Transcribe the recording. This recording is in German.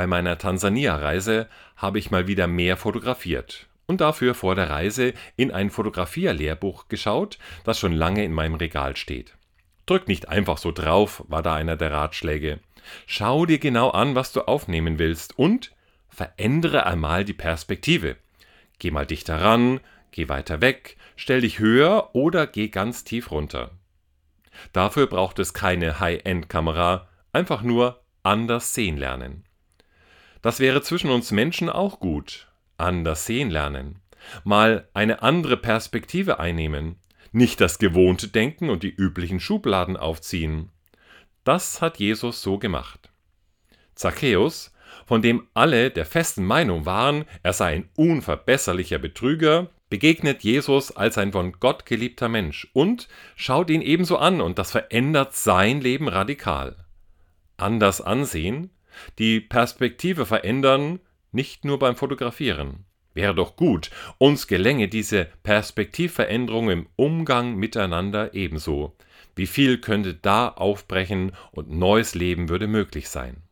Bei meiner Tansania-Reise habe ich mal wieder mehr fotografiert und dafür vor der Reise in ein Fotografierlehrbuch geschaut, das schon lange in meinem Regal steht. Drück nicht einfach so drauf, war da einer der Ratschläge. Schau dir genau an, was du aufnehmen willst und verändere einmal die Perspektive. Geh mal dichter ran, geh weiter weg, stell dich höher oder geh ganz tief runter. Dafür braucht es keine High-End-Kamera, einfach nur anders sehen lernen. Das wäre zwischen uns Menschen auch gut. Anders sehen lernen. Mal eine andere Perspektive einnehmen. Nicht das gewohnte Denken und die üblichen Schubladen aufziehen. Das hat Jesus so gemacht. Zachäus, von dem alle der festen Meinung waren, er sei ein unverbesserlicher Betrüger, begegnet Jesus als ein von Gott geliebter Mensch und schaut ihn ebenso an und das verändert sein Leben radikal. Anders ansehen, die Perspektive verändern, nicht nur beim Fotografieren. Wäre doch gut, uns gelänge diese Perspektivveränderung im Umgang miteinander ebenso. Wie viel könnte da aufbrechen und neues Leben würde möglich sein.